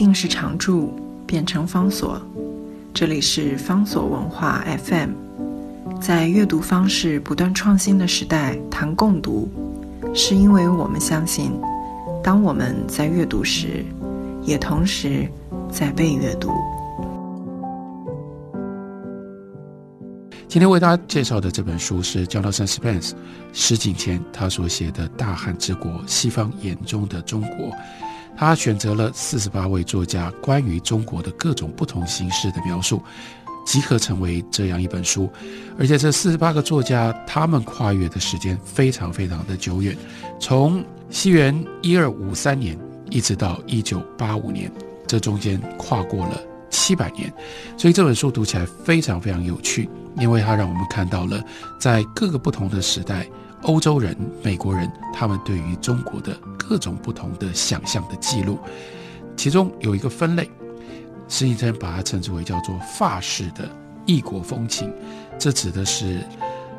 定时常驻变成方所，这里是方所文化 FM。在阅读方式不断创新的时代，谈共读，是因为我们相信，当我们在阅读时，也同时在被阅读。今天为大家介绍的这本书是 Jonathan Spence 石景前他所写的《大汉之国：西方眼中的中国》。他选择了四十八位作家关于中国的各种不同形式的描述，集合成为这样一本书。而且这四十八个作家，他们跨越的时间非常非常的久远，从西元一二五三年一直到一九八五年，这中间跨过了七百年。所以这本书读起来非常非常有趣。因为它让我们看到了，在各个不同的时代，欧洲人、美国人他们对于中国的各种不同的想象的记录。其中有一个分类，施信珍把它称之为叫做法式的异国风情。这指的是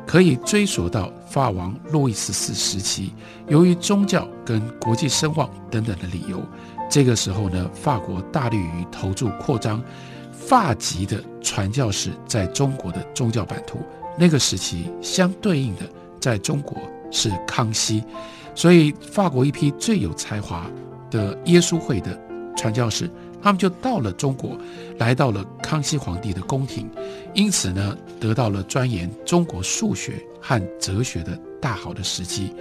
可以追溯到法王路易十四时期，由于宗教跟国际声望等等的理由，这个时候呢，法国大力于投注扩张。法籍的传教士在中国的宗教版图，那个时期相对应的，在中国是康熙，所以法国一批最有才华的耶稣会的传教士，他们就到了中国，来到了康熙皇帝的宫廷，因此呢，得到了钻研中国数学和哲学的大好的时机，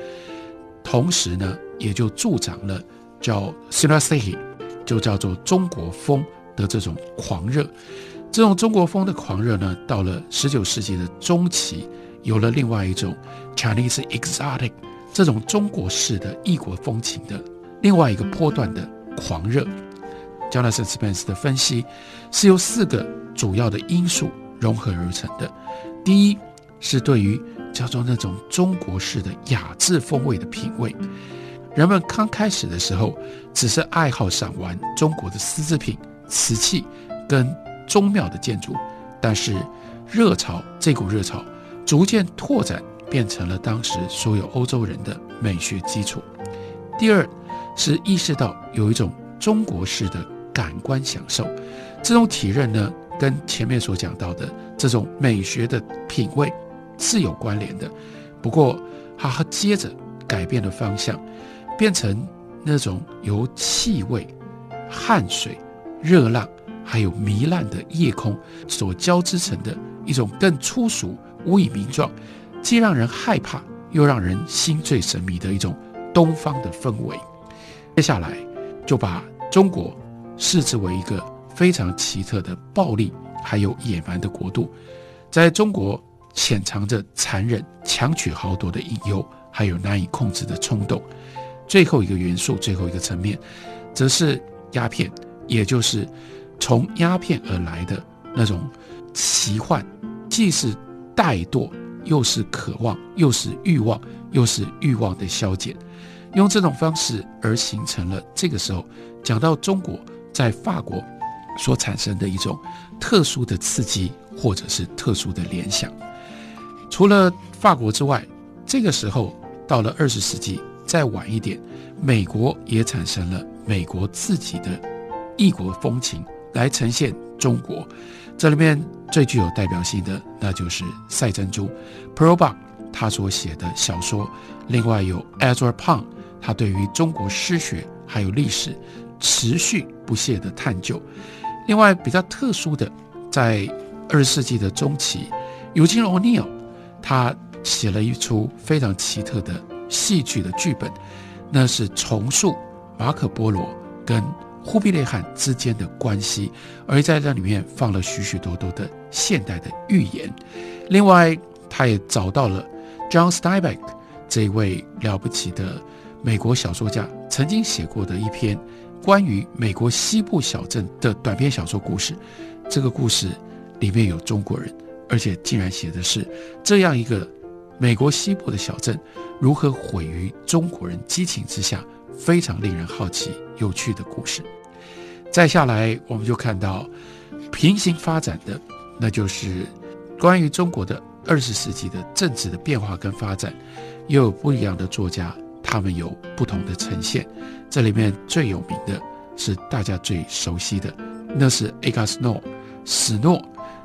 同时呢，也就助长了叫 s i n a s t y 就叫做中国风。的这种狂热，这种中国风的狂热呢，到了十九世纪的中期，有了另外一种 Chinese exotic 这种中国式的异国风情的另外一个波段的狂热。Jonathan Spence 的分析是由四个主要的因素融合而成的。第一是对于叫做那种中国式的雅致风味的品味，人们刚开始的时候只是爱好赏玩中国的丝织品。瓷器跟宗庙的建筑，但是热潮这股热潮逐渐拓展，变成了当时所有欧洲人的美学基础。第二是意识到有一种中国式的感官享受，这种体认呢，跟前面所讲到的这种美学的品味是有关联的。不过，它接着改变了方向，变成那种由气味、汗水。热浪，还有糜烂的夜空所交织成的一种更粗俗、无以名状，既让人害怕又让人心醉神迷的一种东方的氛围。接下来就把中国视之为一个非常奇特的暴力还有野蛮的国度，在中国潜藏着残忍、强取豪夺的隐忧，还有难以控制的冲动。最后一个元素，最后一个层面，则是鸦片。也就是从鸦片而来的那种奇幻，既是怠惰，又是渴望，又是欲望，又是欲望的消减，用这种方式而形成了这个时候讲到中国在法国所产生的一种特殊的刺激，或者是特殊的联想。除了法国之外，这个时候到了二十世纪再晚一点，美国也产生了美国自己的。异国风情来呈现中国，这里面最具有代表性的，那就是赛珍珠 （Pearl Bang） 他所写的小说。另外有 Ezra Pound，他对于中国诗学还有历史持续不懈的探究。另外比较特殊的，在二十世纪的中期，尤金·奥尼尔他写了一出非常奇特的戏剧的剧本，那是重塑马可·波罗跟。忽必烈汗之间的关系，而在这里面放了许许多多的现代的寓言。另外，他也找到了 John Steinbeck 这位了不起的美国小说家，曾经写过的一篇关于美国西部小镇的短篇小说故事。这个故事里面有中国人，而且竟然写的是这样一个美国西部的小镇如何毁于中国人激情之下。非常令人好奇、有趣的故事。再下来，我们就看到平行发展的，那就是关于中国的二十世纪的政治的变化跟发展，又有不一样的作家，他们有不同的呈现。这里面最有名的是大家最熟悉的，那是 a g a s n o 史诺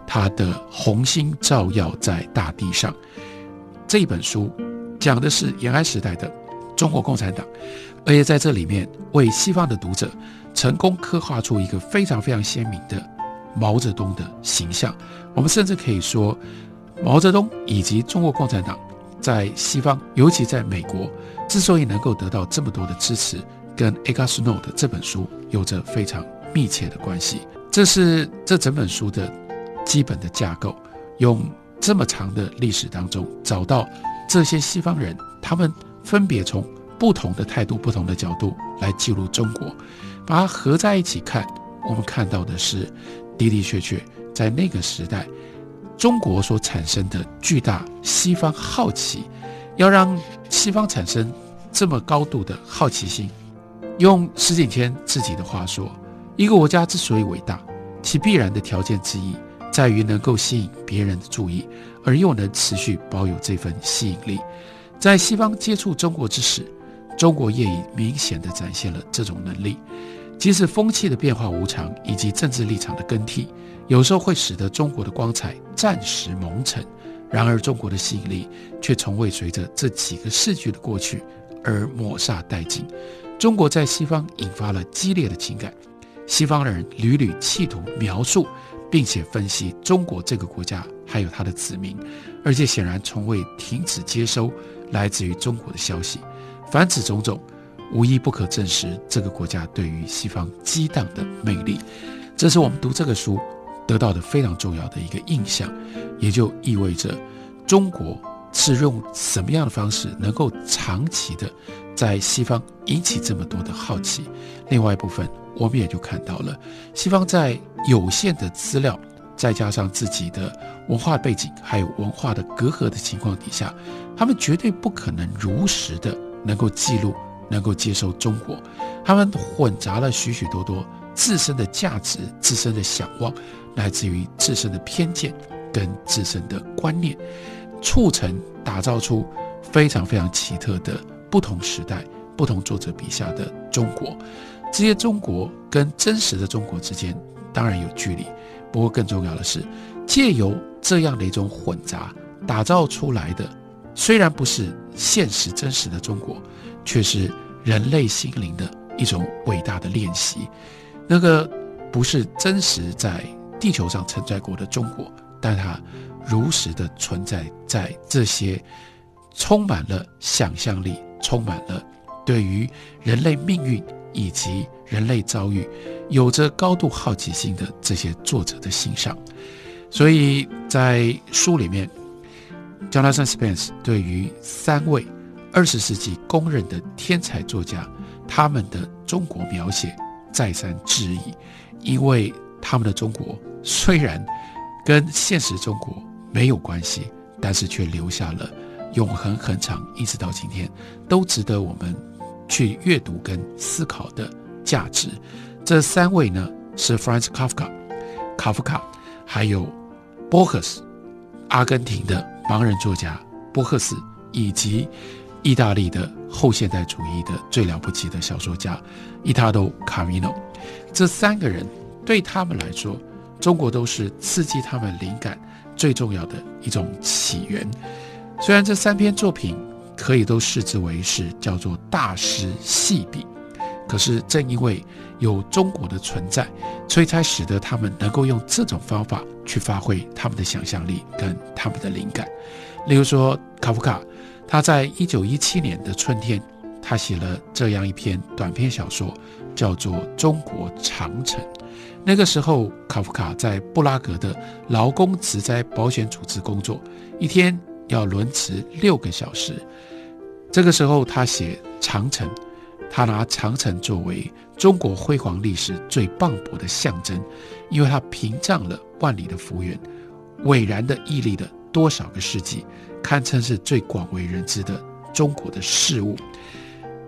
他的《红星照耀在大地上》这本书，讲的是延安时代的中国共产党，而且在这里面为西方的读者成功刻画出一个非常非常鲜明的毛泽东的形象。我们甚至可以说，毛泽东以及中国共产党在西方，尤其在美国，之所以能够得到这么多的支持，跟 a g a Snow 的这本书有着非常密切的关系。这是这整本书的基本的架构，用这么长的历史当中找到这些西方人，他们分别从不同的态度、不同的角度来记录中国，把它合在一起看，我们看到的是的的确确在那个时代，中国所产生的巨大西方好奇，要让西方产生这么高度的好奇心，用石景谦自己的话说。一个国家之所以伟大，其必然的条件之一，在于能够吸引别人的注意，而又能持续保有这份吸引力。在西方接触中国之时，中国业已明显地展现了这种能力。即使风气的变化无常，以及政治立场的更替，有时候会使得中国的光彩暂时蒙尘，然而中国的吸引力却从未随着这几个世纪的过去而抹煞殆尽。中国在西方引发了激烈的情感。西方人屡屡企图描述，并且分析中国这个国家还有他的子民，而且显然从未停止接收来自于中国的消息。凡此种种，无一不可证实这个国家对于西方激荡的魅力。这是我们读这个书得到的非常重要的一个印象，也就意味着中国是用什么样的方式能够长期的在西方引起这么多的好奇。另外一部分。我们也就看到了，西方在有限的资料，再加上自己的文化背景，还有文化的隔阂的情况底下，他们绝对不可能如实的能够记录，能够接受中国。他们混杂了许许多多自身的价值、自身的想望，来自于自身的偏见跟自身的观念，促成打造出非常非常奇特的不同时代、不同作者笔下的中国。这些中国跟真实的中国之间当然有距离，不过更重要的是，借由这样的一种混杂打造出来的，虽然不是现实真实的中国，却是人类心灵的一种伟大的练习。那个不是真实在地球上存在过的中国，但它如实的存在在这些充满了想象力、充满了对于人类命运。以及人类遭遇，有着高度好奇心的这些作者的心上，所以在书里面，Jonathan Spence 对于三位二十世纪公认的天才作家，他们的中国描写再三质疑，因为他们的中国虽然跟现实中国没有关系，但是却留下了永恒、很长，一直到今天都值得我们。去阅读跟思考的价值，这三位呢是 Franz Kafka、卡夫卡，还有波赫斯，阿根廷的盲人作家波赫斯，以及意大利的后现代主义的最了不起的小说家伊塔多卡米诺。这三个人对他们来说，中国都是刺激他们灵感最重要的一种起源。虽然这三篇作品。可以都视之为是叫做大师细笔，可是正因为有中国的存在，所以才使得他们能够用这种方法去发挥他们的想象力跟他们的灵感。例如说，卡夫卡，他在一九一七年的春天，他写了这样一篇短篇小说，叫做《中国长城》。那个时候，卡夫卡在布拉格的劳工职灾保险组织工作，一天要轮值六个小时。这个时候，他写长城，他拿长城作为中国辉煌历史最磅礴的象征，因为它屏障了万里的幅员，伟然的屹立了多少个世纪，堪称是最广为人知的中国的事物。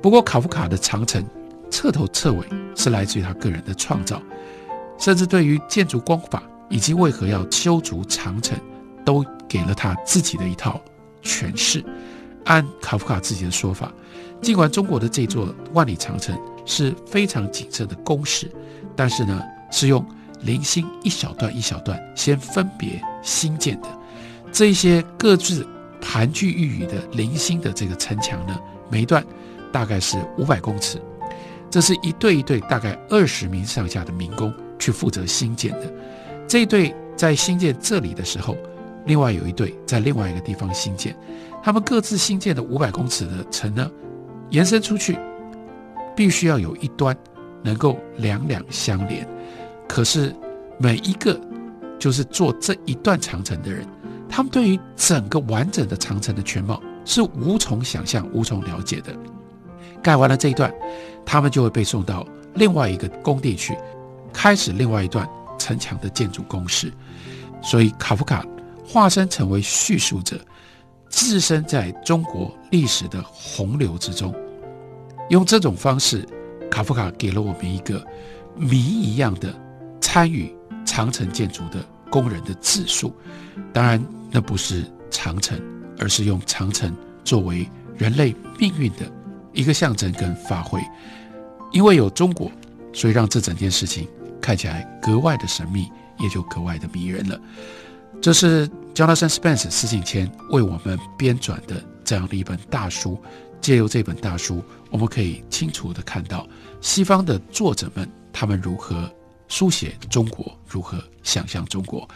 不过，卡夫卡的长城彻头彻尾是来自于他个人的创造，甚至对于建筑工法以及为何要修筑长城，都给了他自己的一套诠释。按卡夫卡自己的说法，尽管中国的这座万里长城是非常谨慎的工事，但是呢，是用零星一小段一小段先分别新建的。这些各自盘踞一隅的零星的这个城墙呢，每一段大概是五百公尺。这是一队一队大概二十名上下的民工去负责新建的。这一队在新建这里的时候，另外有一队在另外一个地方新建。他们各自新建的五百公尺的城呢，延伸出去，必须要有一端能够两两相连。可是每一个就是做这一段长城的人，他们对于整个完整的长城的全貌是无从想象、无从了解的。盖完了这一段，他们就会被送到另外一个工地去，开始另外一段城墙的建筑工事。所以卡夫卡化身成为叙述者，置身在中国历史的洪流之中，用这种方式，卡夫卡给了我们一个谜一样的参与长城建筑的工人的自述。当然，那不是长城，而是用长城作为人类命运的。一个象征跟发挥，因为有中国，所以让这整件事情看起来格外的神秘，也就格外的迷人了。这是 Jonathan Spence 司景谦为我们编撰的这样的一本大书。借由这本大书，我们可以清楚的看到西方的作者们他们如何书写中国，如何想象中国。